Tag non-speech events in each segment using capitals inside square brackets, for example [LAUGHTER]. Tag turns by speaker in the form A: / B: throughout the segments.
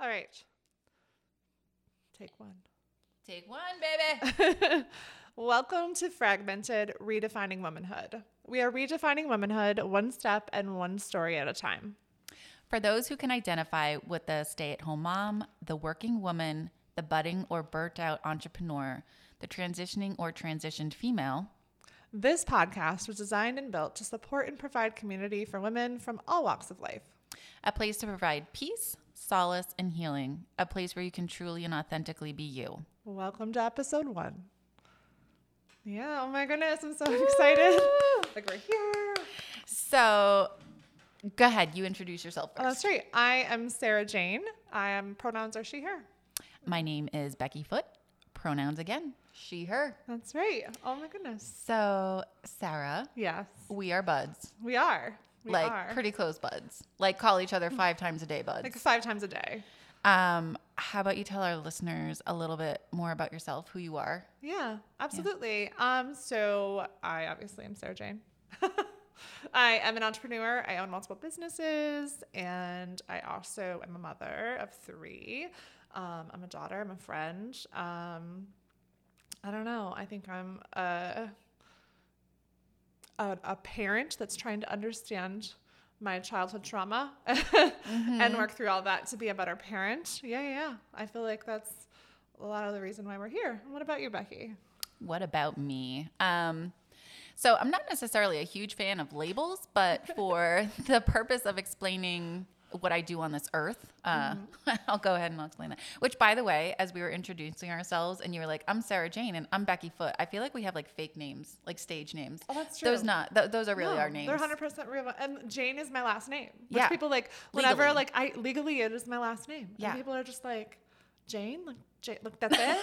A: All right. Take one.
B: Take one, baby. [LAUGHS]
A: Welcome to Fragmented Redefining Womanhood. We are redefining womanhood one step and one story at a time.
B: For those who can identify with the stay at home mom, the working woman, the budding or burnt out entrepreneur, the transitioning or transitioned female,
A: This podcast was designed and built to support and provide community for women from all walks of life.
B: a place to provide peace, solace, and healing, a place where you can truly and authentically be you.
A: Welcome to episode one. Yeah, oh my goodness, I'm so [LAUGHS] excited. like we're here.
B: So, go ahead, you introduce yourself
A: Oh,
B: first.
A: that's right. I am Sara Jane. I am pronouns are she, her.
B: My name is Becky Foot, pronouns again, she, her.
A: That's right. Oh my goodness.
B: So, Sara,
A: Yes,
B: we are buds.
A: we are. We
B: like
A: are.
B: pretty close buds. Like call each other five times a day buds.
A: like five times a day.
B: Um, how about you tell our listeners a little bit more about yourself, who you are?
A: Yeah, absolutely. Um, so I obviously am Sara Jane. [LAUGHS] I am an entrepreneur. I own multiple businesses, and I also am a mother of three. Um, I'm a daughter. I'm a friend. Um, I don't know. I think I'm a, a a parent that's trying to understand my childhood trauma [LAUGHS] and work through all that to be a better parent. Yeah, yeah. yeah. I feel like that's a lot of the reason why we're here. What about you, Becky?
B: What about me? Um, so I'm not necessarily a huge fan of labels, but for [LAUGHS] the purpose of explaining what I do on this earth, uh, [LAUGHS] I'll go ahead and I'll explain that. Which, by the way, as we were introducing ourselves, and you were like, "I'm Sara Jane," and I'm Becky Foot. I feel like we have like fake names, like stage names.
A: Oh, that's true.
B: Those not. Th- those are really
A: No,
B: our names.
A: They're hundred percent real. And Jane is my last name. Which
B: Yeah.
A: people like whenever
B: Legally.
A: like I legally it is my last name.
B: Yeah.
A: And people are just like, Jane? Like Jane like that's it?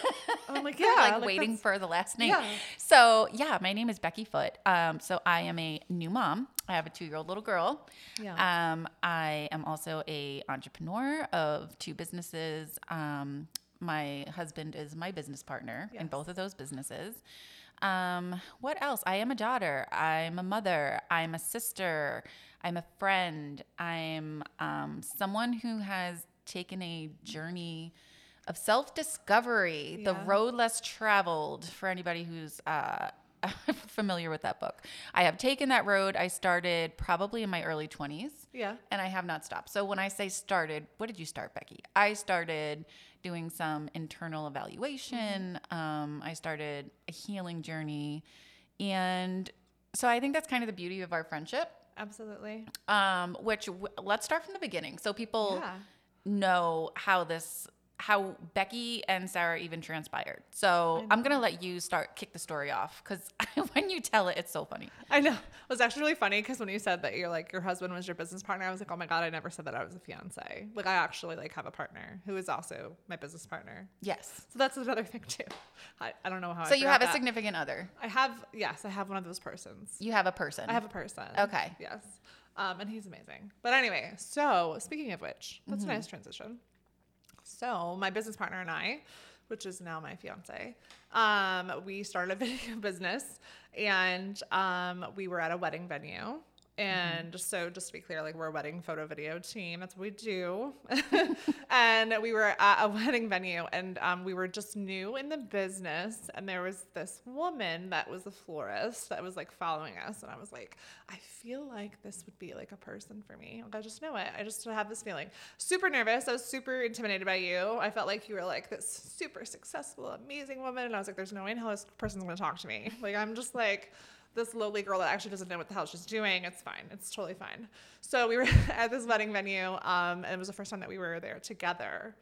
A: I'm like, [LAUGHS] yeah.
B: They're, like, waiting for the last name.
A: Yeah.
B: So yeah, my name is Becky Foot. Um, so I am a new mom. I have a two-year-old little girl.
A: Yeah.
B: Um, I am also a entrepreneur of two businesses. Um, my husband is my business partner in both of those businesses. Um, what else? I am a daughter. I'm a mother. I'm a sister. I'm a friend. I'm um, someone who has taken a journey of self discovery, the road less traveled for anybody who's uh, [LAUGHS] familiar with that book. I have taken that road. I started probably in my early 20s
A: Yeah.
B: and I have not stopped. So when I say started, what did you start, Becky? I started doing some internal evaluation. Um, I started a healing journey, and so I think that's kind of the beauty of our friendship.
A: Absolutely.
B: Um, which w- let's start from the beginning, so people
A: Yeah.
B: know how this how Becky and Sara even transpired. So I'm gonna let you start kick the story off because [LAUGHS] when you tell it, it's so funny.
A: I know. It was actually really funny because when you said that you're like your husband was your business partner, I was like, oh my god, I never said that I was a fiance. Like I actually like have a partner who is also my business partner.
B: Yes.
A: So that's another thing too. I, I don't know how.
B: So
A: I
B: you have a
A: that.
B: significant other.
A: I have yes, I have one of those persons.
B: You have a person.
A: I have a person.
B: Okay.
A: Yes. Um, and he's amazing. But anyway, so speaking of which, that's
B: Mm-hmm.
A: a nice transition. So my business partner and I, which is now my fiance, um, we started a video [LAUGHS] business and um, we were at a wedding venue. And so, just to be clear, like we're a wedding photo video team. That's what we do. [LAUGHS] and we were at a [LAUGHS] wedding venue, and um, we were just new in the business. And there was this woman that was a florist that was like following us, and I was like, I feel like this would be like a person for me. Like, I just know it. I just have this feeling. Super nervous. I was super intimidated by you. I felt like you were like this super successful, amazing woman, and I was like, there's no way in hell this person's gonna talk to me. Like, I'm just like this lowly girl that actually doesn't know what the hell she's doing. It's fine. It's totally fine. So we were [LAUGHS] at this wedding venue, um, and it was the first time that we were there together.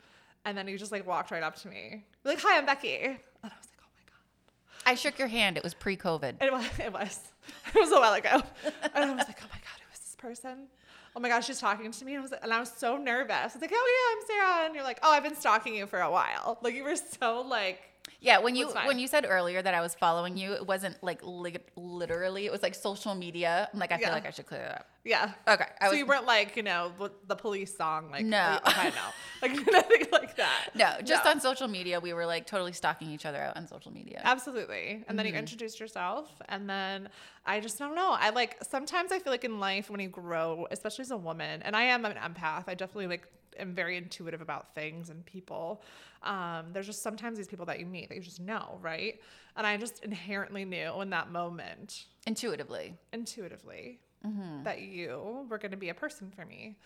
A: And then you just like walked right up to me, like, "Hi, I'm Becky," and I was like, "Oh my god."
B: I shook your hand. It was pre-COVID.
A: It was. It was. [LAUGHS] It was a while ago. [LAUGHS] And I was like, oh my God, who is this person? Oh my gosh, she's talking to me. And I was, and I was so nervous. I was like, oh yeah, I'm Sara. And you're like, oh, I've been stalking you for a while. Like you were so like,
B: Yeah, when you when you said earlier that I was following you, it wasn't like li- literally. It was like social media. I'm like, I feel like I should clear that up.
A: yeah.
B: Okay, I
A: so
B: was
A: you weren't like, you know, the police song, like,
B: No.
A: I know, [LAUGHS] like [LAUGHS] nothing like that.
B: no, just on social media. We were like totally stalking each other out on social media.
A: Absolutely. And then
B: Mm-hmm.
A: you introduced yourself. And then I just don't know. I like sometimes I feel like in life when you grow, especially as a woman, and I am an empath, I definitely like am very intuitive about things and people. Um, there's just sometimes these people that you meet that you just know, right? And I just inherently knew in that moment,
B: Intuitively.
A: intuitively,
B: Mm-hmm.
A: that you were going to be a person for me.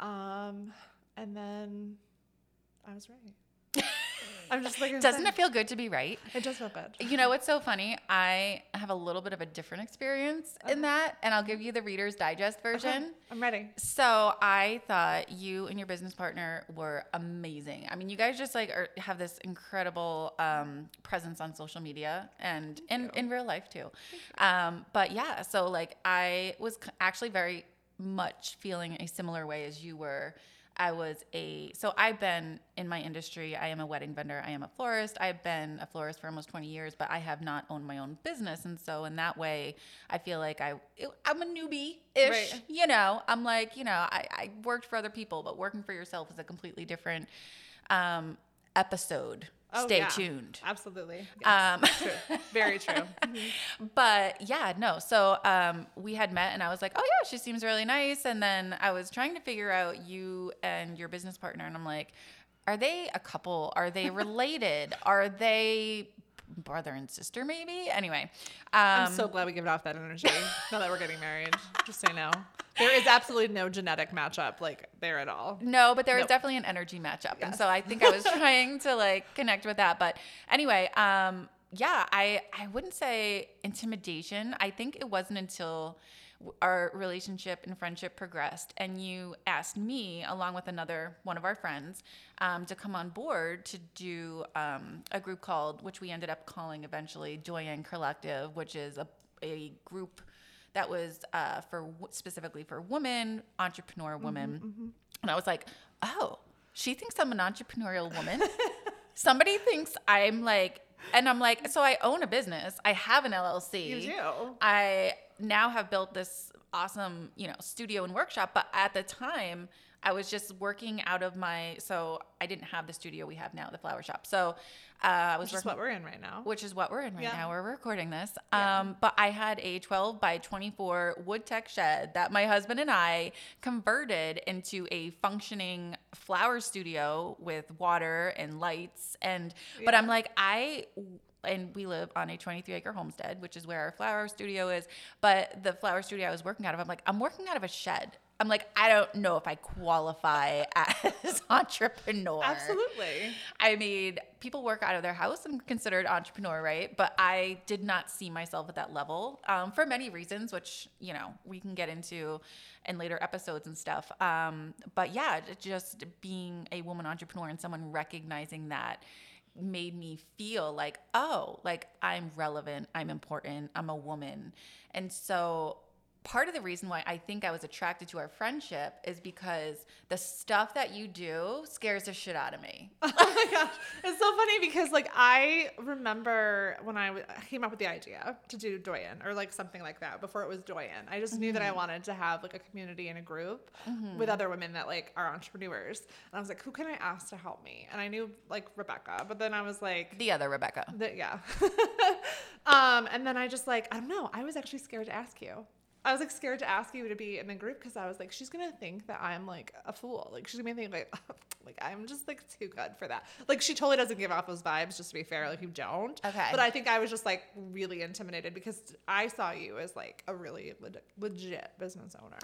A: Um, and then I was right. I'm just like,
B: Doesn't it feel good to be right?
A: It does feel good.
B: You know what's so funny? I have a little bit of a different experience in that, and I'll give you the Reader's Digest version.
A: I'm ready.
B: So I thought you and your business partner were amazing. I mean, you guys just like are, have this incredible um, presence on social media and in, in real life too. Um, but yeah, so like I was actually very much feeling a similar way as you were. I was a so I've been in my industry. I am a wedding vendor. I am a florist. I've been a florist for almost 20 years, but I have not owned my own business, and so in that way, I feel like I I'm a newbie ish.
A: Right.
B: You know, I'm like you know I, I worked for other people, but working for yourself is a completely different um, episode.
A: Oh,
B: Stay
A: yeah.
B: tuned.
A: Absolutely. Yes.
B: Um,
A: true. Very true. [LAUGHS]
B: but yeah, no. So um, we had met, and I was like, "Oh yeah, she seems really nice." And then I was trying to figure out you and your business partner, and I'm like, "Are they a couple? Are they [LAUGHS] related? Are they brother and sister? Maybe." Anyway, um,
A: I'm so glad we give it off that energy now that we're getting married. Just say no. there is absolutely no genetic matchup like there at all.
B: No, but there
A: Nope.
B: definitely an energy matchup. And so I think I was [LAUGHS] trying to like connect with that. But anyway, um, yeah, I, I wouldn't say intimidation. I think it wasn't until our relationship and friendship progressed and you asked me along with another one of our friends um, to come on board to do um, a group called which we ended up calling eventually Doyen Collective which is a, a group that was uh, for specifically for women entrepreneur women and I was like, oh, she thinks I'm an entrepreneurial woman. [LAUGHS] Somebody thinks I'm like, and I'm like, so I own a business. I have an LLC.
A: You do.
B: I now have built this awesome, you know, studio and workshop. But at the time, I was just working out of my, so I didn't have the studio we have now, the flower shop. So uh, I was
A: Which is what we're in right now.
B: which is what we're in right
A: Yeah.
B: now. We're recording this.
A: Yeah.
B: Um, but I had a 12 by 24 wood tech shed that my husband and I converted into a functioning flower studio with water and lights. And but I'm like I. And we live on a 23 acre homestead, which is where our flower studio is. But the flower studio I was working out of, I'm like, I'm working out of a shed. I'm like, I don't know if I qualify [LAUGHS] as entrepreneur.
A: Absolutely.
B: I mean, people work out of their house and considered entrepreneur, right? But I did not see myself at that level um, for many reasons, which you know we can get into in later episodes and stuff. Um, but yeah, just being a woman entrepreneur and someone recognizing that made me feel like, oh, like I'm relevant, I'm important, I'm a woman, and so part of the reason why I think I was attracted to our friendship is because the stuff that you do scares the shit out of me. [LAUGHS]
A: oh my gosh. It's so funny because like I remember when I w- came up with the idea to do Doyen or like something like that before it was Doyen. I just knew that I wanted to have like a community and a group with other women that like are entrepreneurs. And I was like, who can I ask to help me? And I knew like Rebecca, but then I was like,
B: The other Rebecca.
A: the, yeah. [LAUGHS] um, and then I just like, I don't know. I was actually scared to ask you. I was like scared to ask you to be in the group because I was like, she's gonna think that I'm like a fool. Like she's gonna think like, [LAUGHS] like I'm just like too good for that. Like she totally doesn't give off those vibes. Just to be fair, like you don't.
B: Okay.
A: But I think I was just like really intimidated because I saw you as like a really leg- legit business owner.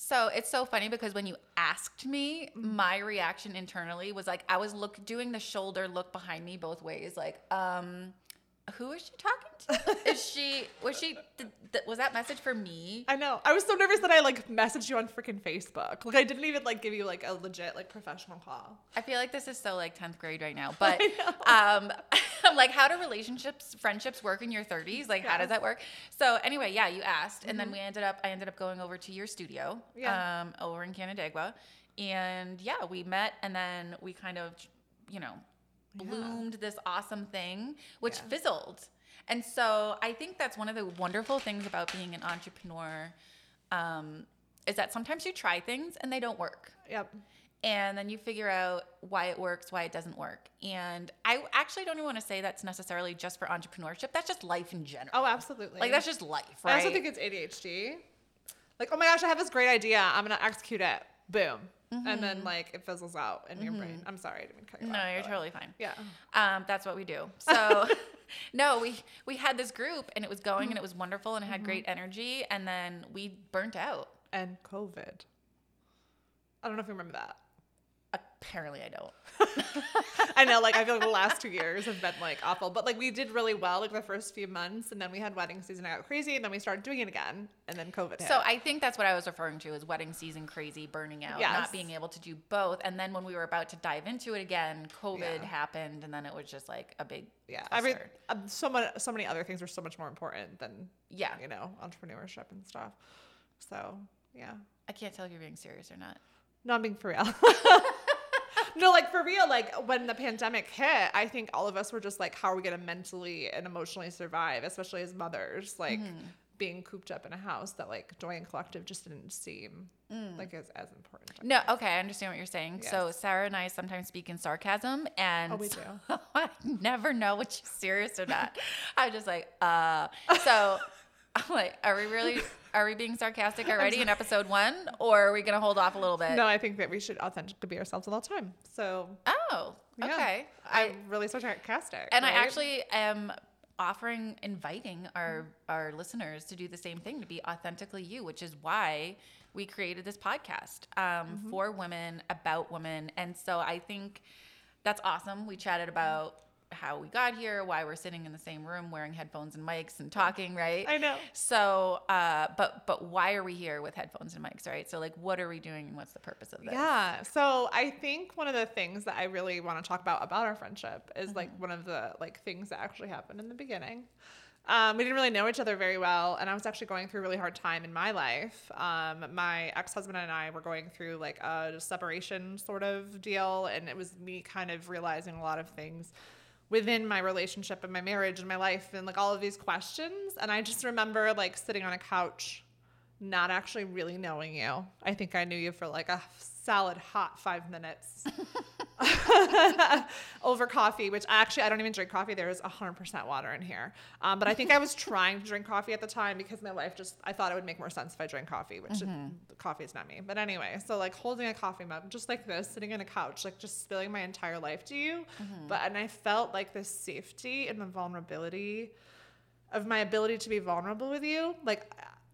B: So it's so funny because when you asked me, my reaction internally was like I was look doing the shoulder look behind me both ways, like, um, who is she talking [LAUGHS] is she was she th- th- was that message for me?
A: I know. I was so nervous that I like messaged you on freaking Facebook. Like I didn't even like give you like a legit like professional call.
B: I feel like this is so like 10th grade right now. [LAUGHS] But um [LAUGHS] I'm like how do relationships, friendships work in your 30s? Like how does that work? So anyway, yeah, you asked and then we ended up I ended up going over to your studio
A: Yeah.
B: um over in Canandaigua. And yeah, we met and then we kind of, you know, bloomed this awesome thing which
A: Yeah.
B: fizzled. And so I think that's one of the wonderful things about being an entrepreneur um, is that sometimes you try things and they don't work
A: Yep.
B: and then you figure out why it works, why it doesn't work. And I actually don't even want to say that's necessarily just for entrepreneurship. That's just life in general.
A: Oh, absolutely.
B: like that's just life, right?
A: I also think it's ADHD. Like, oh my gosh, I have this great idea. I'm gonna execute it. Boom, and then mm-hmm. like it fizzles out in your brain. Mm-hmm. I'm sorry, I didn't cut you
B: No,
A: off,
B: you're
A: but-
B: totally fine.
A: Yeah.
B: Um, that's what we do. [LAUGHS] So, [LAUGHS] no, we we had this group and it was going and it was wonderful and it had great mm-hmm. energy and then we burnt out.
A: And COVID. I don't know if you remember that.
B: Apparently, I don't. [LAUGHS]
A: I know, like I feel like the last two years have been like awful, but like we did really well like the first few months, and then we had wedding season. I got crazy, and then we started doing it again, and then COVID hit.
B: So I think that's what I was referring to as wedding season crazy, burning out,
A: Yes.
B: not being able to do both. And then when we were about to dive into it again, COVID
A: Yeah.
B: happened, and then it was just like a big
A: yeah, I mean, um, so many so many other things are so much more important than
B: yeah.
A: you know entrepreneurship and stuff. So yeah,
B: I can't tell if you're being serious or not.
A: no, I'm being for real. [LAUGHS] no, like for real. Like when the pandemic hit, I think all of us were just like, how are we gonna mentally and emotionally survive, especially as mothers, like.
B: Mm-hmm.
A: Being cooped up in a house that like Doyen Collective just didn't seem like as, as important.
B: No, okay, I understand what you're saying. So Sara and I sometimes speak in sarcasm, and
A: Oh,
B: so
A: do. [LAUGHS]
B: I never know what she's serious or not. I'm just like, uh. So [LAUGHS] I'm like, are we really? Are we being sarcastic [LAUGHS] already in episode one, or are we gonna hold off a little bit?
A: No, I think that we should authentically be ourselves at all the time. So
B: Oh,
A: yeah.
B: okay.
A: I'm really sarcastic.
B: And I actually am offering, inviting our our listeners to do the same thing, to be authentically you, which is why we created this podcast um, for women about women. And so I think that's awesome. We chatted about how we got here, why we're sitting in the same room wearing headphones and mics and talking, right?
A: I know.
B: So, uh, but but why are we here with headphones and mics, right? So, like, what are we doing, and what's the purpose of this?
A: Yeah. So I think one of the things that I really want to talk about about our friendship is like
B: Mm-hmm.
A: one of the like things that actually happened in the beginning. Um, we didn't really know each other very well, and I was actually going through a really hard time in my life. Um, my ex-husband and I were going through like a separation sort of deal, and it was me kind of realizing a lot of things within my relationship and my marriage and my life, and like all of these questions. And I just remember like sitting on a couch not actually really knowing you. I think I knew you for like a solid hot five minutes [LAUGHS] [LAUGHS] over coffee, which actually I don't even drink coffee. There is 100% water in here. Um, but I think I was trying to drink coffee at the time because my life just, I thought it would make more sense if I drank coffee, which it- coffee is not me. But anyway, so like holding a coffee mug, just like this, sitting on a couch, like just spilling my entire life to you. But, and I felt like the safety and the vulnerability of my ability to be vulnerable with you. Like,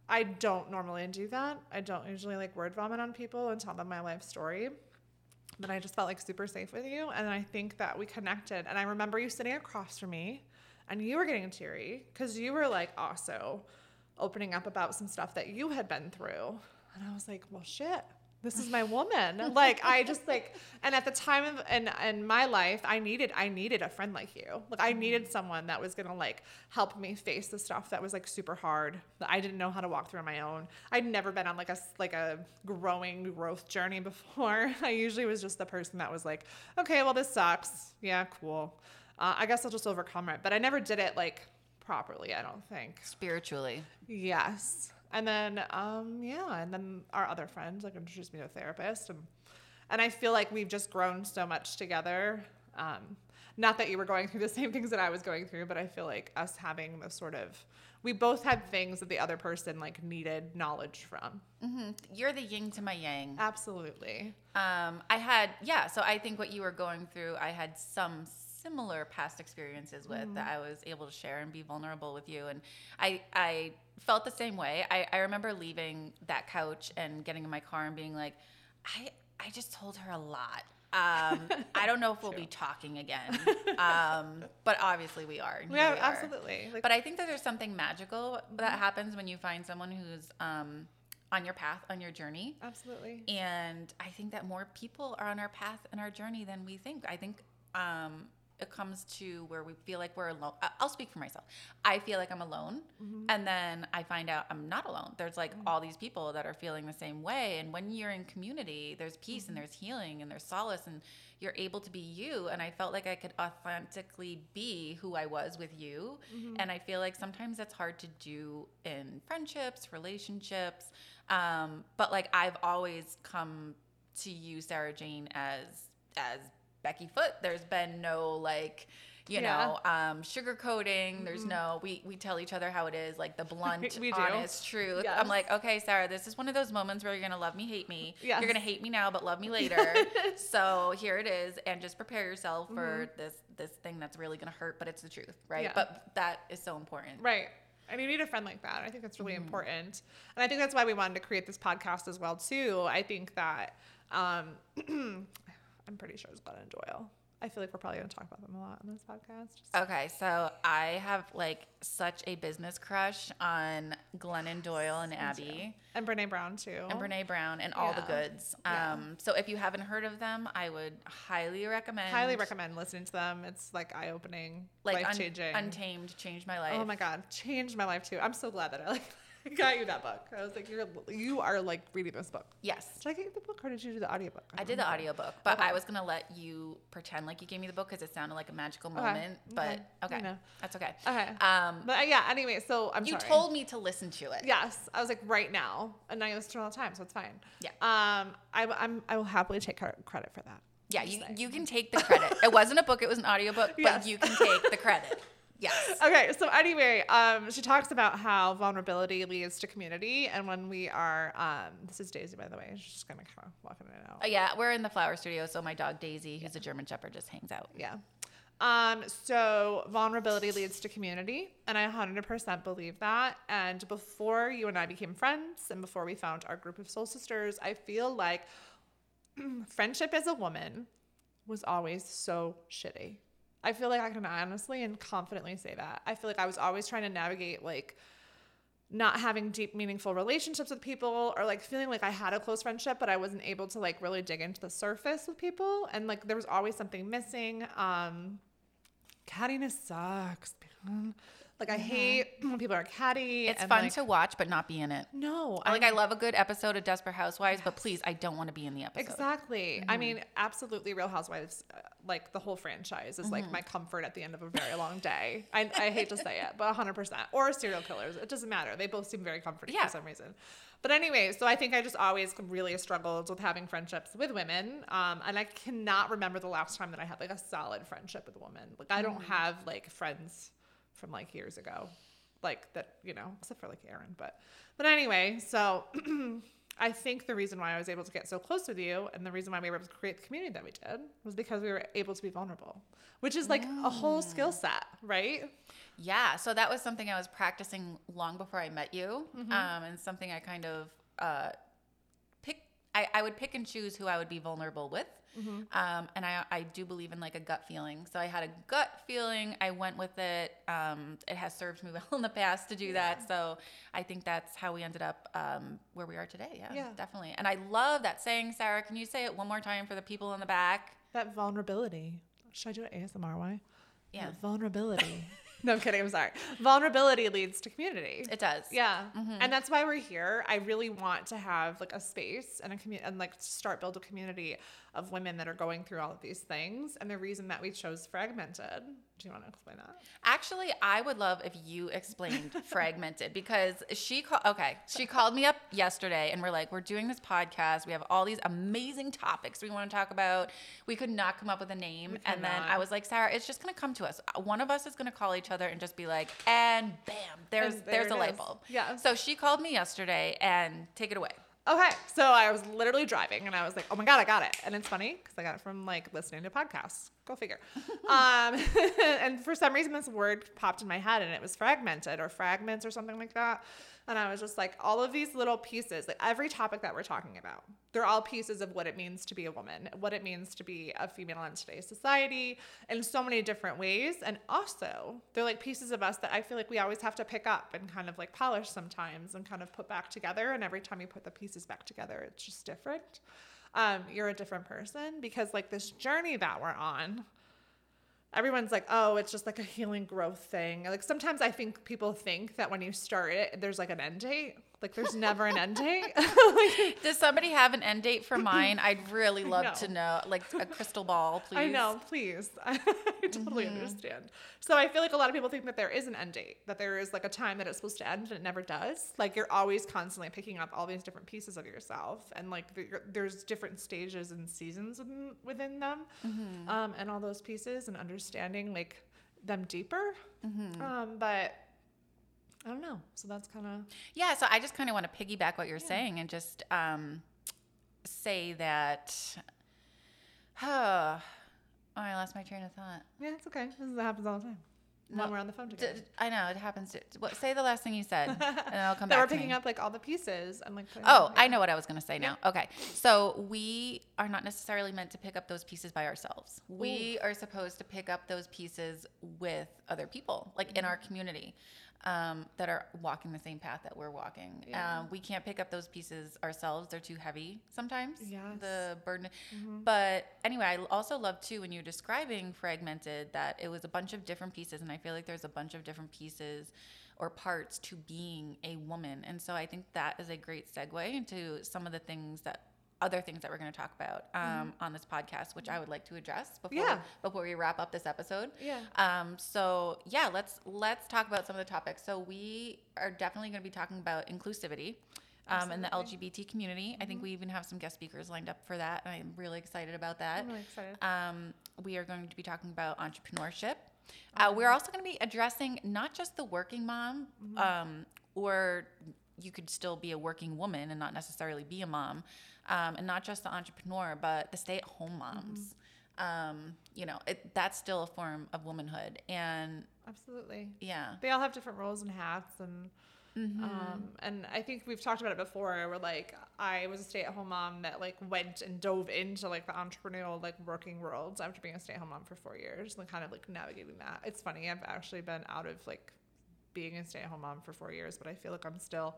A: I don't normally do that. I don't usually like word vomit on people and tell them my life story. But I just felt like super safe with you. And I think that we connected. And I remember you sitting across from me and you were getting teary because you were like also opening up about some stuff that you had been through. And I was like, well, shit. This is my woman. like I just like, and at the time of in in my life, I needed I needed a friend like you. Like I needed someone that was gonna like help me face the stuff that was like super hard that I didn't know how to walk through on my own. I'd never been on like a like a growing growth journey before. [LAUGHS] I usually was just the person that was like, okay, well this sucks. Yeah, cool. Uh, I guess I'll just overcome it. But I never did it like properly. I don't think.
B: Spiritually.
A: Yes. And then um yeah, and then our other friends like introduced me to a therapist and and I feel like we've just grown so much together. Um not that you were going through the same things that I was going through, but I feel like us having the sort of we both had things that the other person like needed knowledge from.
B: You're the yin to my yang.
A: Absolutely.
B: Um, I had, yeah, so I think what you were going through, I had some similar past experiences with that I was able to share and be vulnerable with you. And I, I felt the same way. I, I remember leaving that couch and getting in my car and being like, I, I just told her a lot. Um, [LAUGHS] I don't know if we'll be talking again. [LAUGHS] Um, but obviously we are.
A: Yeah,
B: we are.
A: absolutely. Like
B: But I think that there's something magical that happens when you find someone who's um, on your path, on your journey.
A: absolutely.
B: And I think that more people are on our path and our journey than we think. I think um, it comes to where we feel like we're alone. I'll speak for myself. I feel like I'm alone. Mm-hmm. And then I find out I'm not alone. There's like mm. all these people that are feeling the same way. And when you're in community, there's peace and mm-hmm. there's healing and there's solace and you're able to be you. And I felt like I could authentically be who I was with you. Mm-hmm. And I feel like sometimes that's hard to do in friendships, relationships. Um, but like I've always come to you, Sara Jane, as as Becky Foot. There's been no like, you
A: Yeah.
B: know, um, sugarcoating. There's no, we, we tell each other how it is, like the [LAUGHS] blunt, honest truth.
A: Yes.
B: I'm like, okay, Sara, this is one of those moments where you're going to love me, hate me.
A: Yes.
B: You're going to hate me now, but love me later. [LAUGHS] so here it is. And just prepare yourself for this, this thing that's really going to hurt, but it's the truth, right?
A: Yeah.
B: But that is so important.
A: Right. And you need a friend like that. I think that's really
B: Mm-hmm.
A: important. And I think that's why we wanted to create this podcast as well too. I think that um [CLEARS THROAT] I'm pretty sure it's and Doyle. I feel like we're probably going to talk about them a lot in this podcast. Just-
B: Okay, so I have like such a business crush on Glennon Doyle and Abby.
A: And Brene Brown too.
B: and Brene Brown and all the
A: Yeah.
B: goods.
A: Yeah.
B: Um, so if you haven't heard of them, I would highly recommend.
A: Highly recommend listening to them. It's like eye opening,
B: Like
A: life
B: Un-
A: changing.
B: Untamed changed my life.
A: Oh my god, changed my life too. I'm so glad that I like [LAUGHS] got you that book. I was like, you're you are like reading this book.
B: Yes,
A: Did I get you the book or did you do the audiobook?
B: I
A: don't
B: did the audiobook, but
A: Okay.
B: I was gonna let you pretend like you gave me the book because it sounded like a magical
A: Okay,
B: moment. But
A: okay, I
B: okay,
A: know.
B: that's okay.
A: Okay.
B: Um,
A: But uh, yeah, anyway, so I'm
B: you
A: sorry.
B: told me to listen to it.
A: Yes, I was like right now, and now you listen to it all the time, so it's fine.
B: Yeah.
A: Um, I, I'm I will happily take credit for that.
B: Yeah, you, you can take the credit. it wasn't a book; it was an audiobook, [LAUGHS] but
A: Yes.
B: you can take the credit. Yes. [LAUGHS]
A: Okay, so anyway, um, she talks about how vulnerability leads to community, and when we are, um, this is Daisy, by the way, she's just kind of kind of walking it out.
B: Uh, yeah, we're in the flower studio, so my dog Daisy, who's a German Shepherd, just hangs out.
A: Yeah. Um, so vulnerability leads to community, and I 100% believe that. And before you and I became friends, and before we found our group of soul sisters, I feel like [CLEARS THROAT] friendship as a woman was always so shitty. I feel like I can honestly and confidently say that. I feel like I was always trying to navigate like not having deep meaningful relationships with people or like feeling like I had a close friendship but I wasn't able to like really dig into the surface with people and like there was always something missing um cattiness sucks. Like I hate when people are catty
B: It's
A: and,
B: fun
A: like,
B: to watch, but not be in it.
A: no
B: like I love a good episode of Desperate Housewives, but please, I don't want to be in the episode.
A: Exactly.
B: Mm-hmm.
A: I mean, absolutely. Real Housewives, uh, like the whole franchise, is
B: Mm-hmm.
A: like my comfort at the end of a very long day. I, I hate to say it, but 100%. Or serial killers. It doesn't matter. They both seem very comforting
B: Yeah.
A: for some reason. But anyway, so I think I just always really struggled with having friendships with women. Um, and I cannot remember the last time that I had like a solid friendship with a woman. Like, I don't
B: Mm-hmm.
A: have like friends from like years ago, like that, you know, except for like Aaron. But, but anyway, so. [CLEARS THROAT] I think the reason why I was able to get so close with you and the reason why we were able to create the community that we did was because we were able to be vulnerable, which is like a whole skill set, right?
B: Yeah, so that was something I was practicing long before I met you,
A: Mm-hmm.
B: um, and something I kind of uh. I, I would pick and choose who I would be vulnerable with,
A: Mm-hmm.
B: um, and I I do believe in like a gut feeling. So I had a gut feeling. I went with it. Um, it has served me [LAUGHS] well in the past to do that. So I think that's how we ended up um, where we are today. Yeah,
A: Yeah.
B: definitely. And I love that saying, Sara. Can you say it one more time for the people in the back?
A: That vulnerability. Should I do it ASMR? Why?
B: Yeah.
A: Vulnerability. [LAUGHS] [LAUGHS] no, I'm kidding. I'm sorry. Vulnerability leads to community.
B: It does.
A: Yeah. Mm-hmm. And that's why we're here. I really want to have like a space and a community and like start build a community of women that are going through all of these things. And the reason that we chose fragmented. Do you want to explain that?
B: Actually, I would love if you explained [LAUGHS] fragmented because she called. Okay, she called me up yesterday, and we're like, we're doing this podcast. We have all these amazing topics we want to talk about. We could not come up with a name, and then. I was like, Sara, it's just gonna come to us. Uh, one of us is gonna call each other and just be like, and bam, there's
A: And there
B: there's a light bulb.
A: Yeah.
B: So she called me yesterday, and take it away.
A: Okay, so I was literally driving and I was like, "Oh my god, I got it!" And it's funny because I got it from like listening to podcasts. Go figure. [LAUGHS] um, [LAUGHS] and for some reason, this word popped in my head, and it was fragmented or fragments or something like that. And I was just like, all of these little pieces, like every topic that we're talking about, they're all pieces of what it means to be a woman, what it means to be a female in today's society in so many different ways. And also, they're like pieces of us that I feel like we always have to pick up and kind of like polish sometimes and kind of put back together. And every time you put the pieces back together, it's just different. Um, you're a different person because, like, this journey that we're on, everyone's like, oh, it's just like a healing growth thing. Like sometimes I think people think that when you start it, there's like an end date. Like there's never an end date. Like, [LAUGHS]
B: Does somebody have an end date for mine? I'd really [LAUGHS] love
A: know.
B: to know, like a crystal ball, please. [LAUGHS]
A: I know, please. I totally
B: Mm-hmm.
A: understand. So I feel like a lot of people think that there is an end date, that there is like a time that it's supposed to end and it never does. Like you're always constantly picking up all these different pieces of yourself, and like there's different stages and seasons within, within them,
B: Mm-hmm.
A: um, and all those pieces and understanding like them deeper.
B: Mm-hmm.
A: Um, but I don't know. So that's kind of
B: Yeah, so I just kind of want to piggyback what you're saying and just um, say that. [SIGHS] oh, I lost my train of thought.
A: yeah, it's okay. This happens all the time when
B: No,
A: we're on the phone together.
B: I know it happens. To, what, say the last thing you said, [LAUGHS] and I'll come back.
A: we're picking up like all the pieces and like.
B: Oh, I know what I was going to say now. Okay. So we are not necessarily meant to pick up those pieces by ourselves. We are supposed to pick up those pieces with other people, like in mm-hmm. our community, um, that are walking the same path that we're walking.
A: Yeah.
B: Um, we can't pick up those pieces ourselves. They're too heavy sometimes.
A: Yes.
B: The burden.
A: Mm-hmm.
B: But anyway, I also love too when you're describing fragmented that it was a bunch of different pieces. And I feel like there's a bunch of different pieces or parts to being a woman. And so I think that is a great segue into some of the things that other things that we're going to talk about um, on this podcast, which I would like to address before
A: Mm-hmm. Yeah.
B: before we wrap up this episode.
A: Yeah.
B: Um, so yeah, let's let's talk about some of the topics. So we are definitely going to be talking about inclusivity. Um, in the LGBT community, I think
A: Mm-hmm.
B: we even have some guest speakers lined up for that. and I'm really excited about that.
A: I'm really excited.
B: Um, we are going to be talking about entrepreneurship. Uh, we're also going to be addressing not just the working mom, um, or you could still be a working woman and not necessarily be a mom, um, and not just the entrepreneur, but the stay-at-home moms. Um, you know, it, that's still a form of womanhood, and
A: Absolutely.
B: yeah,
A: They all have different roles and hats and. Um, and I think we've talked about it before. Where like I was a stay-at-home mom that like went and dove into like the entrepreneurial like working worlds after being a stay-at-home mom for four years and kind of like navigating that. It's funny. I've actually been out of like being a stay-at-home mom for four years, but I feel like I'm still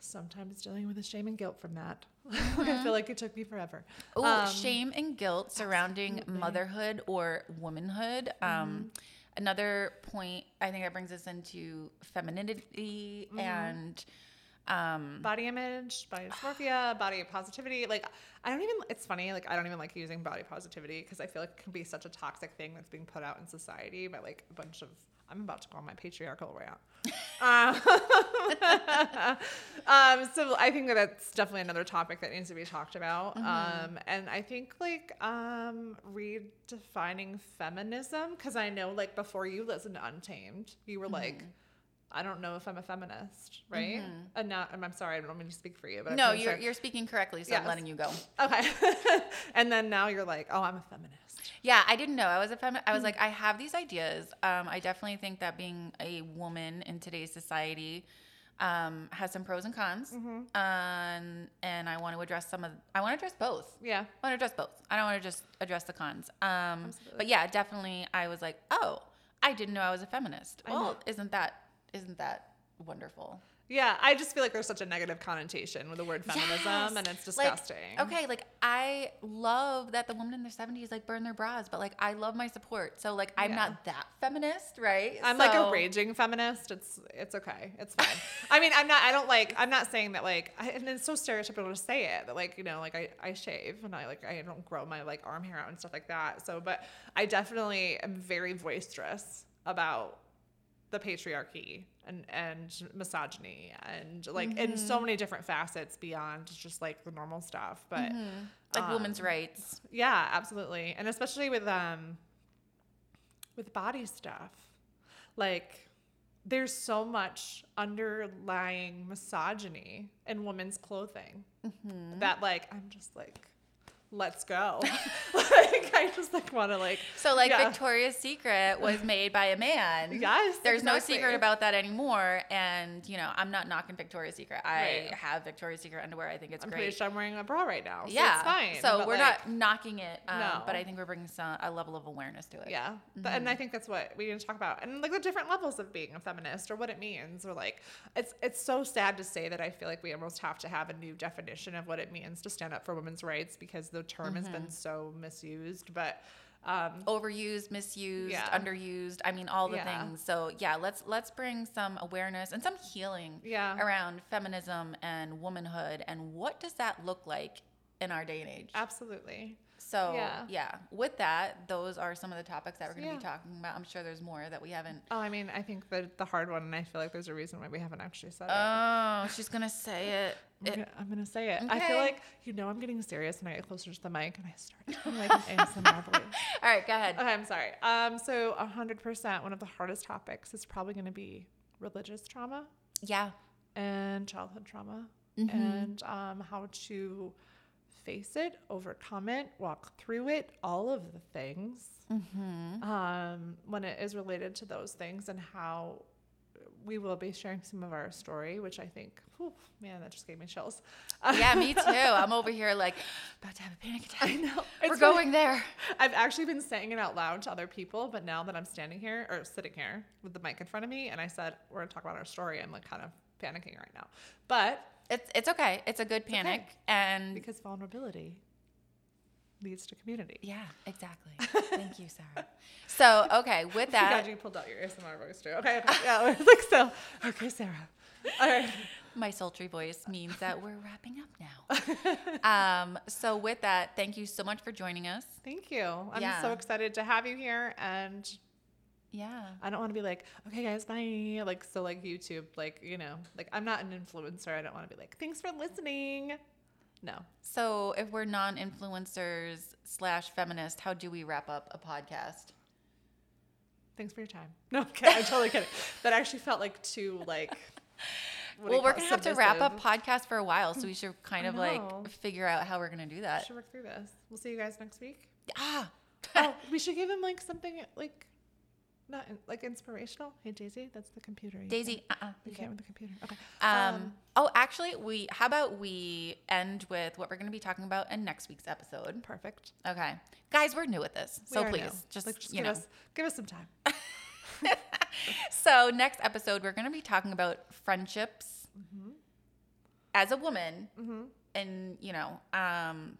A: sometimes dealing with the shame and guilt from that. [LAUGHS] like I feel like it took me forever.
B: Oh,
A: Um,
B: shame and guilt surrounding
A: absolutely. Mm-hmm.
B: motherhood or womanhood. Um, another point, I think that brings us into femininity
A: Mm-hmm.
B: and um,
A: body image, body dysmorphia, body positivity. Like, I don't even, it's funny, like, I don't even like using body positivity because I feel like it can be such a toxic thing that's being put out in society by like a bunch of, I'm about to go on my patriarchal rant. um, [LAUGHS] um, so I think that that's definitely another topic that needs to be talked about. Um, and I think like um, redefining feminism, because I know like before you listened to Untamed, you were like, I don't know if I'm a feminist, right? And now, and I'm sorry, I don't mean to speak for you, but
B: no, you're
A: sure-
B: you're speaking correctly, so I'm letting you go.
A: okay. [LAUGHS] and then now you're like, oh, I'm a feminist.
B: Yeah, I didn't know I was a feminist. I was like, I have these ideas. Um, I definitely think that being a woman in today's society um, has some pros and cons, um, and I want to address some of. I want to address both.
A: Yeah.
B: I want to address both. I don't want to just address the cons. Um,
A: Absolutely.
B: but yeah, definitely, I was like, oh, I didn't know I was a feminist.
A: I know.
B: Well, isn't that isn't that wonderful?
A: Yeah. I just feel like there's such a negative connotation with the word feminism
B: Yes.
A: and it's
B: Like,
A: disgusting.
B: okay, like I love that the women in their 70s like burn their bras, but like I love my support. So like I'm
A: Yeah.
B: not that feminist, right?
A: I'm like a raging feminist. It's it's okay. It's fine. I mean, I'm not. I don't like. I'm not saying that like. I, and it's so stereotypical to say it. That like you know, like I, I shave and I like I don't grow my like arm hair out and stuff like that. So, but I definitely am very boisterous about the patriarchy and and misogyny and like in so many different facets beyond just like the normal stuff. But
B: like
A: um,
B: women's rights.
A: yeah, absolutely. And especially with um with body stuff. Like there's so much underlying misogyny in women's clothing that like I'm just like let's go. [LAUGHS] [LAUGHS] like I just like want to like
B: So like
A: yeah.
B: Victoria's Secret was [LAUGHS] made by a man.
A: Yes,
B: There's no secret about that anymore. And you know, I'm not knocking Victoria's Secret. I
A: Right.
B: have Victoria's Secret underwear. I think it's
A: I'm
B: great.
A: pretty sure I'm wearing a bra right now. So
B: yeah.
A: it's fine.
B: So
A: but,
B: we're
A: like,
B: not knocking it, um,
A: No.
B: but I think we're bringing some a level of awareness to it.
A: Yeah. But, and I think that's what we need to talk about. And like the different levels of being a feminist or what it means or like it's it's so sad to say that I feel like we almost have to have a new definition of what it means to stand up for women's rights because the term has been so misused. But um
B: overused, misused,
A: Yeah.
B: underused. I mean, all the
A: Yeah.
B: things. So yeah, let's let's bring some awareness and some healing
A: Yeah.
B: around feminism and womanhood and what does that look like in our day and age.
A: Absolutely.
B: So yeah.
A: Yeah.
B: with that, those are some of the topics that we're going to
A: Yeah.
B: be talking about. I'm sure there's more that we haven't.
A: Oh, I mean, I think that the hard one, and I feel like there's a reason why we haven't actually said it.
B: Oh, she's going to say it.
A: I'm,
B: It-
A: gonna, I'm gonna say it. I feel like you know I'm getting serious, and I get closer to the mic, and I start like an ASMR voice.
B: All right, go ahead.
A: Okay, I'm sorry. Um, so 100%, one of the hardest topics is probably going to be religious trauma
B: Yeah.
A: and childhood trauma,
B: Mm-hmm.
A: and um, how to face it, overcome it, walk through it, all of the things.
B: Mm-hmm.
A: Um, when it is related to those things, and how we will be sharing some of our story, which I think, whew, man, that just gave me chills.
B: Yeah, me [LAUGHS] too. I'm over here like about to have a panic attack.
A: I know.
B: We're
A: funny.
B: going there.
A: I've actually been saying it out loud to other people, but now that I'm standing here or sitting here with the mic in front of me, and I said we're gonna talk about our story, I'm like kind of panicking right now. But
B: It's it's okay. It's a good panic and
A: because vulnerability leads to community.
B: yeah, exactly. [LAUGHS] Thank you, Sara. So, okay, with
A: I'm
B: that,
A: glad you pulled out your ASMR voice too. Okay, okay yeah, like so. Okay, Sara. All right.
B: my sultry voice means that we're wrapping up now. um, so with that, thank you so much for joining us.
A: Thank you. I'm
B: Yeah.
A: so excited to have you here, and
B: Yeah.
A: I don't want to be like, okay, guys, bye. Like so, like YouTube, like you know, like I'm not an influencer. I don't want to be like, thanks for listening. No.
B: So if we're non-influencers slash feminist, how do we wrap up a podcast?
A: Thanks for your time. [LAUGHS] No, okay, I'm totally kidding. That actually felt like too like.
B: well, we're gonna have to wrap up
A: submissive.
B: podcast for a while, so we should kind of like figure out how we're gonna do that.
A: We should work through this. We'll see you guys next week.
B: Ah,
A: oh, [LAUGHS] we should give him like something like, not in, like inspirational. Hey Daisy, that's the computer. You
B: Daisy.
A: can't-
B: Uh-uh,
A: You
B: you
A: can't with the computer. Okay.
B: Um, oh, actually, we. How about we end with what we're going to be talking about in next week's episode?
A: perfect.
B: Okay, guys, we're new at this, so please
A: new.
B: just,
A: like, just
B: you
A: give
B: know.
A: us give us some time. [LAUGHS] [LAUGHS]
B: So next episode, we're going to be talking about friendships
A: Mm-hmm.
B: as a woman,
A: Mm-hmm.
B: and you know, um,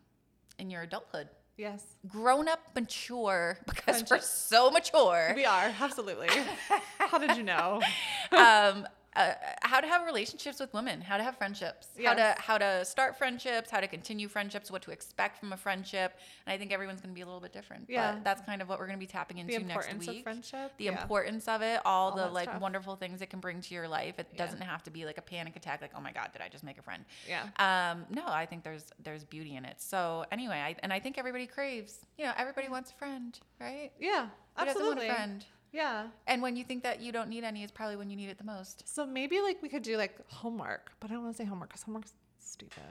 B: in your adulthood,
A: Yes,
B: grown up, mature, [LAUGHS] because we're so mature.
A: we are absolutely. [LAUGHS] How did you know? [LAUGHS]
B: um, uh, how to have relationships with women, how to have friendships, how to how to start friendships, how to continue friendships, what to expect from a friendship, and I think everyone's going to be a little bit different.
A: Yeah.
B: but that's kind of what we're going to be tapping into
A: The
B: next
A: importance
B: week.
A: of friendship.
B: the
A: Yeah.
B: importance of it, all,
A: All
B: the like
A: stuff.
B: wonderful things it can bring to your life. It
A: Yeah.
B: doesn't have to be like a panic attack, like oh my god, did I just make a friend?
A: Yeah.
B: Um, no, I think there's there's beauty in it. So anyway, I, and I think everybody craves. You know, everybody wants a friend, right?
A: Yeah.
B: Who doesn't want
A: Absolutely.
B: a friend?
A: Yeah.
B: And when you think that you don't need any, is probably when you need it the most.
A: So maybe like we could do like homework, but I don't want to say homework because homework's stupid.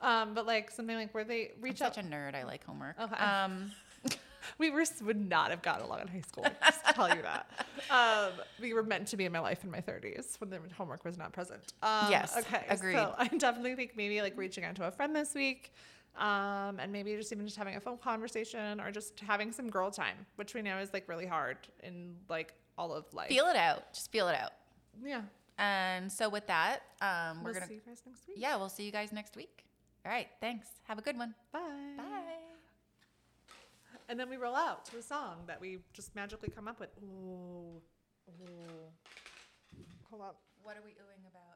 A: Um, but like something like where they
B: I'm
A: reach out.
B: such a nerd. I like homework.
A: Okay.
B: Um, [LAUGHS]
A: we were would not have gotten along in high school. Just tell you that. Um, we were meant to be in my life in my 30s when the homework was not present. Um,
B: Yes,
A: Okay.
B: agreed.
A: So I definitely think maybe like reaching out to a friend this week. Um, and maybe just even just having a phone conversation or just having some girl time, which we know is like really hard in like all of life.
B: feel it out. Just feel it out.
A: yeah.
B: And so with that, um, we're
A: we'll
B: gonna
A: see you guys next week.
B: yeah, we'll see you guys next week. All right. Thanks. Have a good one.
A: Bye.
B: Bye.
A: And then we roll out to a song that we just magically come up with. Ooh. Ooh. Hold up.
B: What are we oohing about?